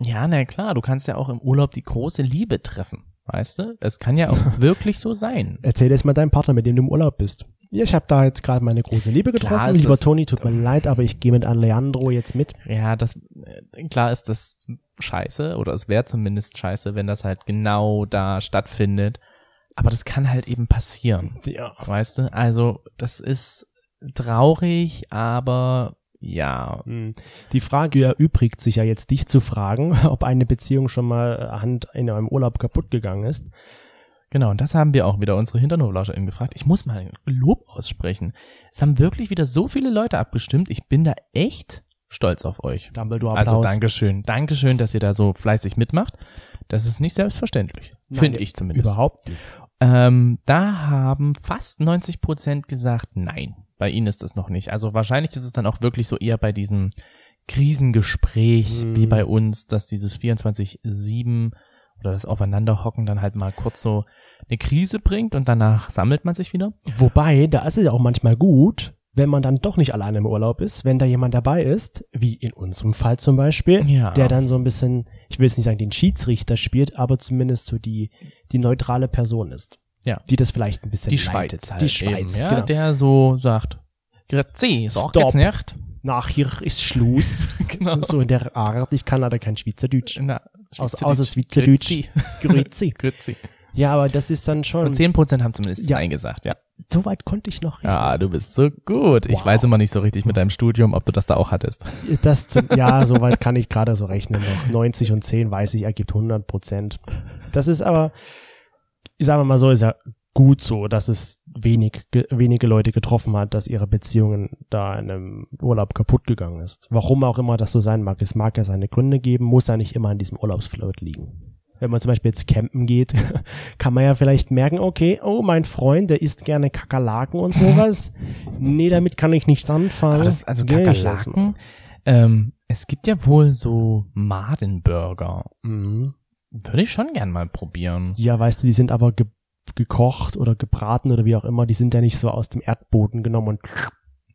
Ja, na klar, du kannst ja auch im Urlaub die große Liebe treffen. Weißt du? Es kann ja auch wirklich so sein. Erzähl jetzt mal deinem Partner, mit dem du im Urlaub bist. Ja, ich habe da jetzt gerade meine große Liebe Klar getroffen. ist Lieber Toni, tut mir leid, aber ich gehe mit Leandro jetzt mit. Ja, das äh, klar ist das scheiße oder es wäre zumindest scheiße, wenn das halt genau da stattfindet. Aber das kann halt eben passieren. Ja. Weißt du? Also, das ist traurig, aber ja. Hm. Die Frage erübrigt sich ja jetzt, dich zu fragen, ob eine Beziehung schon mal Hand in einem Urlaub kaputt gegangen ist. Genau, und das haben wir auch wieder unsere HinternhoflauscherInnen gefragt. Ich muss mal ein Lob aussprechen. Es haben wirklich wieder so viele Leute abgestimmt. Ich bin da echt stolz auf euch. Dumbledore Also Applaus. Dankeschön. Dankeschön, dass ihr da so fleißig mitmacht. Das ist nicht selbstverständlich. Finde ich zumindest. Überhaupt nicht. Ähm, da haben fast 90 Prozent gesagt, nein, bei ihnen ist das noch nicht. Also wahrscheinlich ist es dann auch wirklich so eher bei diesem Krisengespräch Hm. wie bei uns, dass dieses 24-7 oder das Aufeinanderhocken dann halt mal kurz so eine Krise bringt und danach sammelt man sich wieder. Wobei, da ist es ja auch manchmal gut, wenn man dann doch nicht alleine im Urlaub ist, wenn da jemand dabei ist, wie in unserem Fall zum Beispiel, Ja. der dann so ein bisschen, ich will jetzt nicht sagen, den Schiedsrichter spielt, aber zumindest so die, die neutrale Person ist. Ja. die das vielleicht ein bisschen Die leitet. Schweiz halt Die Schweiz, eben, ja, genau. der so sagt, sag Stop. jetzt nicht. Nach hier ist Schluss. Genau. so in der Art. Ich kann leider kein Schweizerdeutsch. Na, Schweizerdeutsch. außer Schweizerdeutsch. Grüezi. Grüezi. Ja, aber das ist dann schon, Und 10% haben zumindest Ja. eingesagt, ja. So weit konnte ich noch. Ja, du bist so gut. Ich Wow. weiß immer nicht so richtig mit deinem Studium, ob du das da auch hattest. Das zum, ja, so weit kann ich gerade so rechnen noch. 90 und 10 weiß ich, ergibt 100 Prozent. Das ist aber, ich sage mal so, ist ja gut so, dass es wenig, ge, wenige Leute getroffen hat, dass ihre Beziehungen da in einem Urlaub kaputt gegangen ist. Warum auch immer das so sein mag. Es mag ja seine Gründe geben, muss ja nicht immer an diesem Urlaubsflirt liegen. Wenn man zum Beispiel jetzt campen geht, kann man ja vielleicht merken, okay, oh, mein Freund, der isst gerne Kakerlaken und sowas. nee, damit kann ich nichts anfangen. Das, also. Kakerlaken, ähm, es gibt ja wohl so Madenburger. Mhm. Würde ich schon gern mal probieren. Ja, weißt du, die sind aber ge gekocht oder gebraten oder wie auch immer, die sind ja nicht so aus dem Erdboden genommen und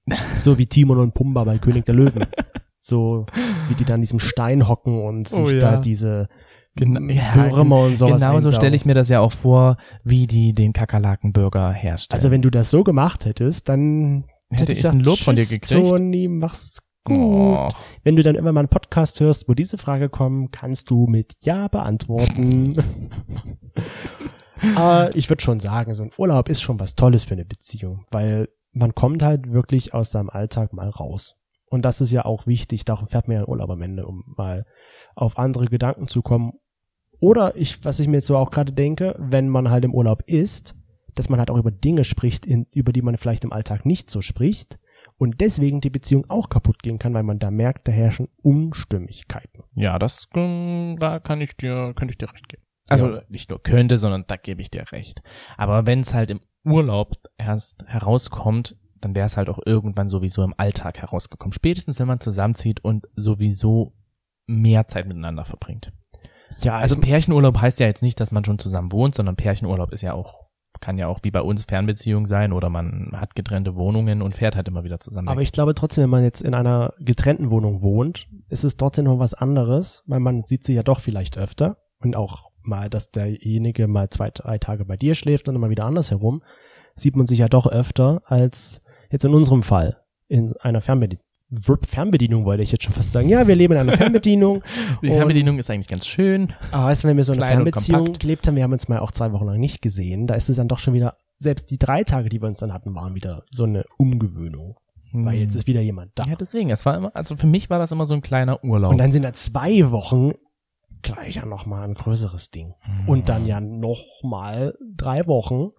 so wie Timon und Pumba bei König der Löwen. So wie die da an diesem Stein hocken und sich Oh ja. da diese Gena- ja, Würmer und sowas Genauso stelle ich mir das ja auch vor, wie die den Kakerlakenburger herstellen. Also wenn du das so gemacht hättest, dann Hätte ich gesagt, ein Lob von dir "Tschüss, gekriegt." Toni, mach's gut. Oh. Wenn du dann immer mal einen Podcast hörst, wo diese Frage kommt, kannst du mit Ja beantworten. Aber ich würde schon sagen, so ein Urlaub ist schon was Tolles für eine Beziehung, weil man kommt halt wirklich aus seinem Alltag mal raus. Und das ist ja auch wichtig, darum fährt man ja in Urlaub am Ende, um mal auf andere Gedanken zu kommen. Oder ich, was ich mir jetzt so auch gerade denke, wenn man halt im Urlaub ist, dass man halt auch über Dinge spricht, in, über die man vielleicht im Alltag nicht so spricht und deswegen die Beziehung auch kaputt gehen kann, weil man da merkt, da herrschen Unstimmigkeiten. Ja, das, ähm, da kann ich dir, könnte ich dir recht geben. Also Ja. nicht nur könnte, sondern da gebe ich dir recht. Aber wenn es halt im Urlaub erst herauskommt, dann wäre es halt auch irgendwann sowieso im Alltag herausgekommen. Spätestens wenn man zusammenzieht und sowieso mehr Zeit miteinander verbringt. Ja, Also Pärchenurlaub heißt ja jetzt nicht, dass man schon zusammen wohnt, sondern Pärchenurlaub ist ja auch, kann ja auch wie bei uns Fernbeziehung sein oder man hat getrennte Wohnungen und fährt halt immer wieder zusammen. Aber ich glaube trotzdem, wenn man jetzt in einer getrennten Wohnung wohnt, ist es trotzdem noch was anderes, weil man sieht sie ja doch vielleicht öfter und auch mal, dass derjenige mal zwei, drei Tage bei dir schläft und mal wieder andersherum, sieht man sich ja doch öfter als jetzt in unserem Fall in einer Fernbedienung. Fernbedienung wollte ich jetzt schon fast sagen. Ja, wir leben in einer Fernbedienung. die Fernbedienung ist eigentlich ganz schön. Aber weißt du, wenn wir so eine Fernbeziehung gelebt haben, wir haben uns mal auch zwei Wochen lang nicht gesehen, da ist es dann doch schon wieder, selbst die drei Tage, die wir uns dann hatten, waren wieder so eine Umgewöhnung. Weil jetzt ist wieder jemand da. Hm. Ja, deswegen, es war immer, also für mich war das immer so ein kleiner Urlaub. Und dann sind da zwei Wochen gleich ja noch mal ein größeres Ding. Hm. Und dann ja noch mal drei Wochen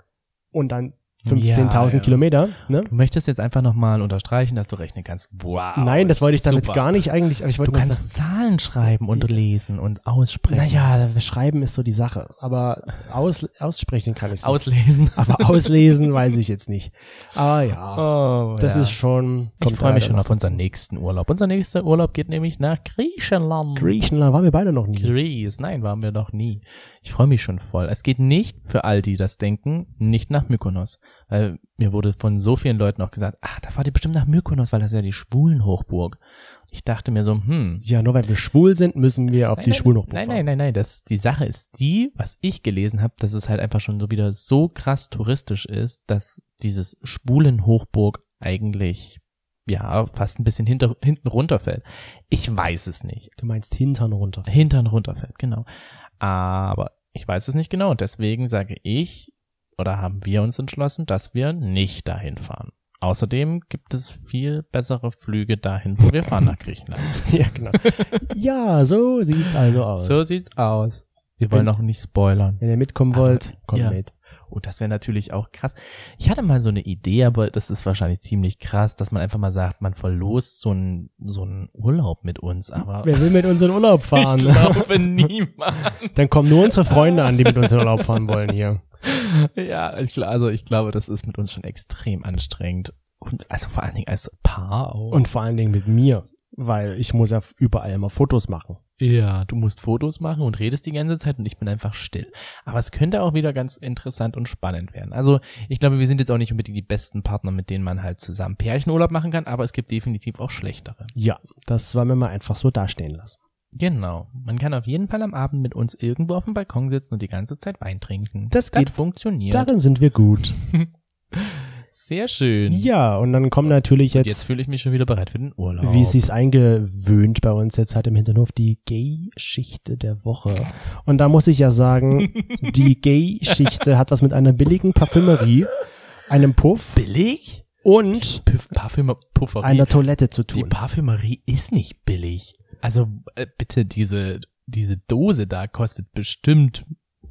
und dann 15.000 ja. Kilometer. Ne? Du möchtest jetzt einfach nochmal unterstreichen, dass du rechnen kannst. Wow. Nein, das wollte ich damit super. gar nicht eigentlich. Ich Du wollte nur kannst Zahlen schreiben und lesen und aussprechen. naja, schreiben ist so die Sache. Aber aus, aussprechen kann ich so. auslesen. aber auslesen weiß ich jetzt nicht. Aber ja, Oh, das ja. ist schon. Ich freue mich schon auf unseren nächsten Urlaub. Unser nächster Urlaub geht nämlich nach Griechenland. Griechenland waren wir beide noch nie. Greece. Nein, waren wir noch nie. Ich freue mich schon voll. Es geht nicht für all die das denken, nicht nach Mykonos. Weil mir wurde von so vielen Leuten auch gesagt, ach, da fahrt ihr bestimmt nach Mykonos, weil das ist ja die Schwulenhochburg. Ich dachte mir so, hm. Ja, nur weil wir schwul sind, müssen wir auf die Schwulenhochburg Nein, fahren. nein, nein, nein. Das, die Sache ist die, was ich gelesen habe, dass es halt einfach schon so wieder so krass touristisch ist, dass dieses Schwulenhochburg eigentlich ja fast ein bisschen hinter, hinten runterfällt. Ich weiß es nicht. Du meinst Hintern runter. Hintern runterfällt, genau. Aber ich weiß es nicht genau und deswegen sage ich oder haben wir uns entschlossen, dass wir nicht dahin fahren. Außerdem gibt es viel bessere Flüge dahin, wo wir fahren nach Griechenland. ja, genau. ja, so sieht's also aus. So sieht's aus. Wir wollen Wenn- auch nicht spoilern. Wenn ihr mitkommen wollt, kommt ja. mit. Oh, das wäre natürlich auch krass. Ich hatte mal so eine Idee, aber das ist wahrscheinlich ziemlich krass, dass man einfach mal sagt, man verlost so einen so einen Urlaub mit uns, aber Wer will mit uns in Urlaub fahren? ich glaube niemand. Dann kommen nur unsere Freunde an, die mit uns in Urlaub fahren wollen hier. Ja, ich, also ich glaube, das ist mit uns schon extrem anstrengend. Und also vor allen Dingen als Paar auch. Und vor allen Dingen mit mir, weil ich muss ja überall immer Fotos machen. ja, du musst Fotos machen und redest die ganze Zeit und ich bin einfach still. Aber es könnte auch wieder ganz interessant und spannend werden. Also ich glaube, wir sind jetzt auch nicht unbedingt die besten Partner, mit denen man halt zusammen Pärchenurlaub machen kann, aber es gibt definitiv auch schlechtere. Ja, das wollen wir mal einfach so dastehen lassen. Genau. Man kann auf jeden Fall am Abend mit uns irgendwo auf dem Balkon sitzen und die ganze Zeit Wein trinken. Das geht. funktioniert. Darin sind wir gut. Sehr schön. Ja, und dann kommen natürlich Und jetzt, jetzt fühle ich mich schon wieder bereit für den Urlaub. wie es sich eingewöhnt bei uns jetzt halt im Hinterhof, die Gay-Schichte der Woche. Und da muss ich ja sagen, die Gay-Schichte hat was mit einer billigen Parfümerie, einem Puff billig? und Parfümer, einer Toilette zu die tun. Parfümerie ist nicht billig. Also äh, bitte, diese, diese Dose da kostet bestimmt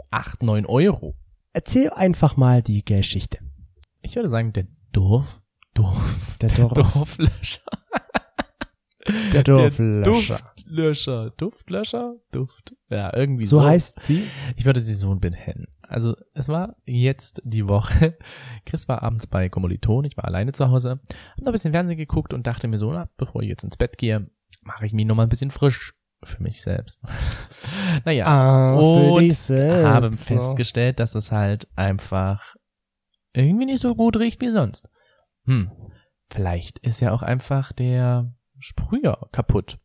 acht neun Euro. Erzähl einfach mal die Gay-Schichte. Ich würde sagen, der Dorf, Dorf, Der Dorf, Dorflöscher. der Dorflöscher. Duftlöscher. Duftlöscher? Duft. Ja, irgendwie So so. heißt sie. Ich würde sie so benennen. Also es war jetzt die Woche. Chris war abends bei Kommiliton, ich war alleine zu Hause, hab noch ein bisschen Fernsehen geguckt und dachte mir so, na, bevor ich jetzt ins Bett gehe, mache ich mich noch mal ein bisschen frisch für mich selbst. naja, Ah, Und habe festgestellt, dass es halt einfach irgendwie nicht so gut riecht wie sonst. Hm, vielleicht ist ja auch einfach der Sprüher kaputt.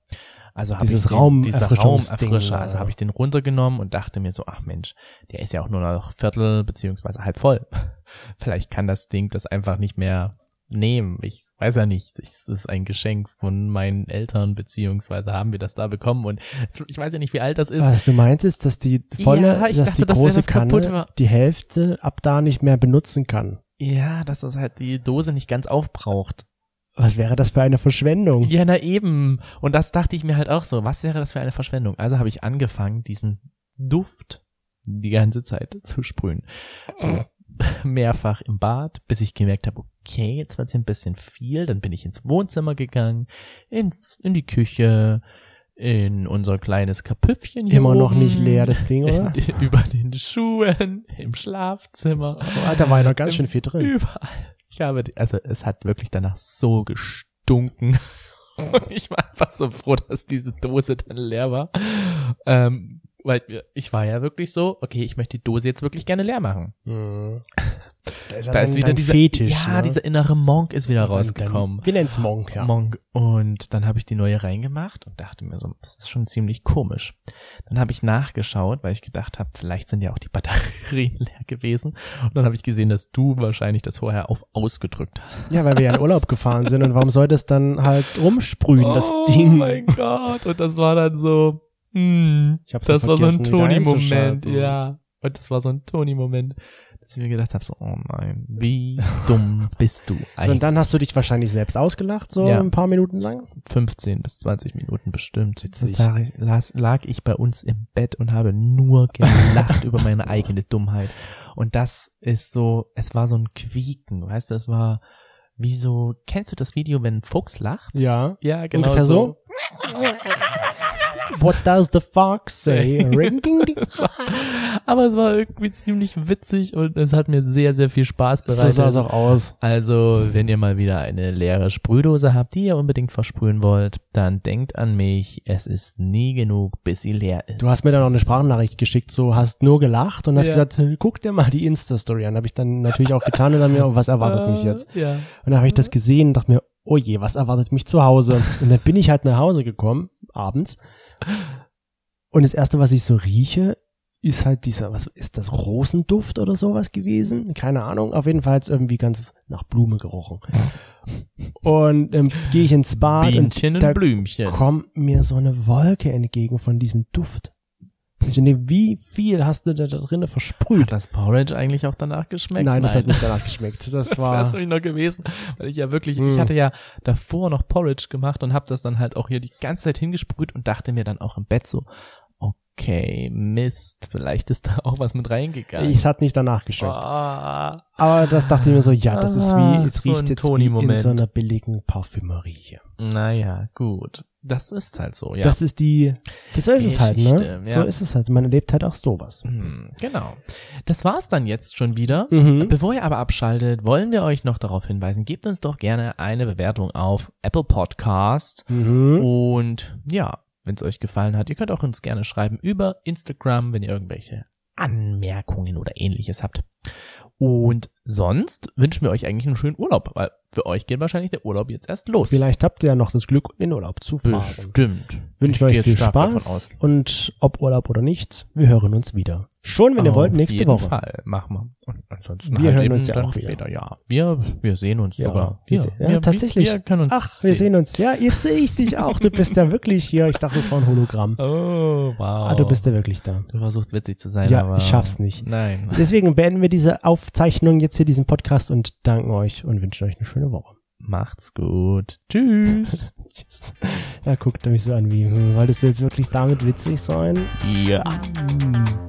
Also habe ich den, Raum- dieser Raumerfrischer, also ja. habe ich den runtergenommen und dachte mir so, ach Mensch, der ist ja auch nur noch Viertel beziehungsweise halb voll. Vielleicht kann das Ding das einfach nicht mehr nehmen. Ich weiß ja nicht. Es ist ein Geschenk von meinen Eltern beziehungsweise haben wir das da bekommen und ich weiß ja nicht, wie alt das ist. Was du meintest, dass die volle, Ja, dass dachte, die das große kaputt Kanne die Hälfte ab da nicht mehr benutzen kann. Ja, dass das halt die Dose nicht ganz aufbraucht. Was wäre das für eine Verschwendung? Ja, na eben. Und das dachte ich mir halt auch so. Was wäre das für eine Verschwendung? Also habe ich angefangen, diesen Duft die ganze Zeit zu sprühen. So mehrfach im Bad, bis ich gemerkt habe, okay, jetzt wird's ein bisschen viel. Dann bin ich ins Wohnzimmer gegangen, ins, in die Küche, in unser kleines Kapüffchen hier Immer noch oben, nicht leer, das Ding, oder? In, über den Schuhen, im Schlafzimmer. Oh, da war ja noch ganz schön viel drin. Überall. Ich habe, also es hat wirklich danach so gestunken. Und ich war einfach so froh, dass diese Dose dann leer war. Ähm, weil ich war ja wirklich so, okay, ich möchte die Dose jetzt wirklich gerne leer machen. Mhm. Da ist, Da ist wieder dieser, Fetisch. ja, ne? dieser innere Monk ist wieder rausgekommen. Wir nennen's Monk, ja. Monk. Und dann habe ich die neue reingemacht und dachte mir so, das ist schon ziemlich komisch. Dann habe ich nachgeschaut, weil ich gedacht habe, vielleicht sind ja auch die Batterien leer gewesen. Und dann habe ich gesehen, dass du wahrscheinlich das vorher auf ausgedrückt hast. Ja, weil wir ja in Urlaub gefahren sind und warum soll das dann halt rumsprühen, das oh Ding? mein Gott. Und das war dann so, hm, Ich hab's das war so ein einzuschalten. ja. Und das war so ein Toni-Moment, dass ich mir gedacht habe, so, oh nein, wie dumm bist du So, und eigentlich? dann hast du dich wahrscheinlich selbst ausgelacht, so Ja. ein paar Minuten lang. 15 bis 20 Minuten bestimmt. Witzig. Las, lag ich bei uns im Bett und habe nur gelacht über meine eigene Dummheit. Und das ist so, es war so ein Quieken, weißt du, es war wie so, kennst du das Video, wenn ein Fuchs lacht? Ja. Ja, genau Ungefähr so. What does the fox say? Ring, ding, ding. Aber es war irgendwie ziemlich witzig und es hat mir sehr, sehr viel Spaß So bereitet. sah es auch aus. Also, wenn ihr mal wieder eine leere Sprühdose habt, die ihr unbedingt versprühen wollt, dann denkt an mich. Es ist nie genug, bis sie leer ist. Du hast mir dann auch eine Sprachnachricht geschickt, so hast nur gelacht und hast Ja. gesagt, guck dir mal die Insta-Story an. Habe ich dann natürlich auch getan und dann mir, was erwartet mich jetzt? Ja. Und dann habe ich das gesehen und dachte mir, oh je, was erwartet mich zu Hause? Und dann bin ich halt nach Hause gekommen, abends. Und das erste, was ich so rieche, ist halt dieser, was ist das, Rosenduft oder sowas gewesen? Keine Ahnung. Auf jeden Fall hat's irgendwie ganz nach Blume gerochen. Und ähm, gehe ich ins Bad Bienchen und da und Blümchen. kommt mir so eine Wolke entgegen von diesem Duft. Ich wie viel hast du da drinnen versprüht? Hat das Porridge eigentlich auch danach geschmeckt? Nein, das hat nicht danach geschmeckt. Das, Das war wär's nämlich noch gewesen, weil ich ja wirklich, Hm. ich hatte ja davor noch Porridge gemacht und habe das dann halt auch hier die ganze Zeit hingesprüht und dachte mir dann auch im Bett so, okay, Mist, vielleicht ist da auch was mit reingegangen. Ich hat nicht danach geschmeckt. Ah, Aber das dachte ich mir so, ja, das ist Ah, wie, es so riecht jetzt wie in so einer billigen Parfümerie hier. naja, gut. Das ist halt so, ja. Das ist die, das so ist es halt, ne? Ja. So ist es halt. Man erlebt halt auch sowas. Hm, genau. Das war's dann jetzt schon wieder. Mhm. Bevor ihr aber abschaltet, wollen wir euch noch darauf hinweisen, gebt uns doch gerne eine Bewertung auf Apple Podcast. Mhm. Und ja, wenn es euch gefallen hat, ihr könnt auch uns gerne schreiben über Instagram, wenn ihr irgendwelche Anmerkungen oder ähnliches habt. Und sonst wünschen wir euch eigentlich einen schönen Urlaub, weil für euch geht wahrscheinlich der Urlaub jetzt erst los. Vielleicht habt ihr ja noch das Glück, in den Urlaub zu fahren. Bestimmt. Wünsche euch viel Spaß und ob Urlaub oder nicht, wir hören uns wieder. Schon, wenn ihr wollt, Auf nächste jeden Woche. Fall. Machen wir. Und ansonsten Wir halt hören uns ja auch wieder. später. Ja, wir, wir sehen uns Ja, sogar. wir se- ja, wir, tatsächlich. Wir, wir können uns Ach, wir sehen uns. Ja, jetzt sehe ich dich auch. Du bist ja wirklich hier. Ich dachte, das war ein Hologramm. Oh, wow. Ah, du bist ja wirklich da. Du versuchst witzig zu sein, Ja, aber. ich schaff's nicht. Nein. Deswegen beenden wir diese Aufzeichnung jetzt hier, diesen Podcast und danken euch und wünschen euch eine schöne Woche. Macht's gut. Tschüss. Tschüss. Ja, guckt er mich so an wie, wolltest du jetzt wirklich damit witzig sein? ja. Hm.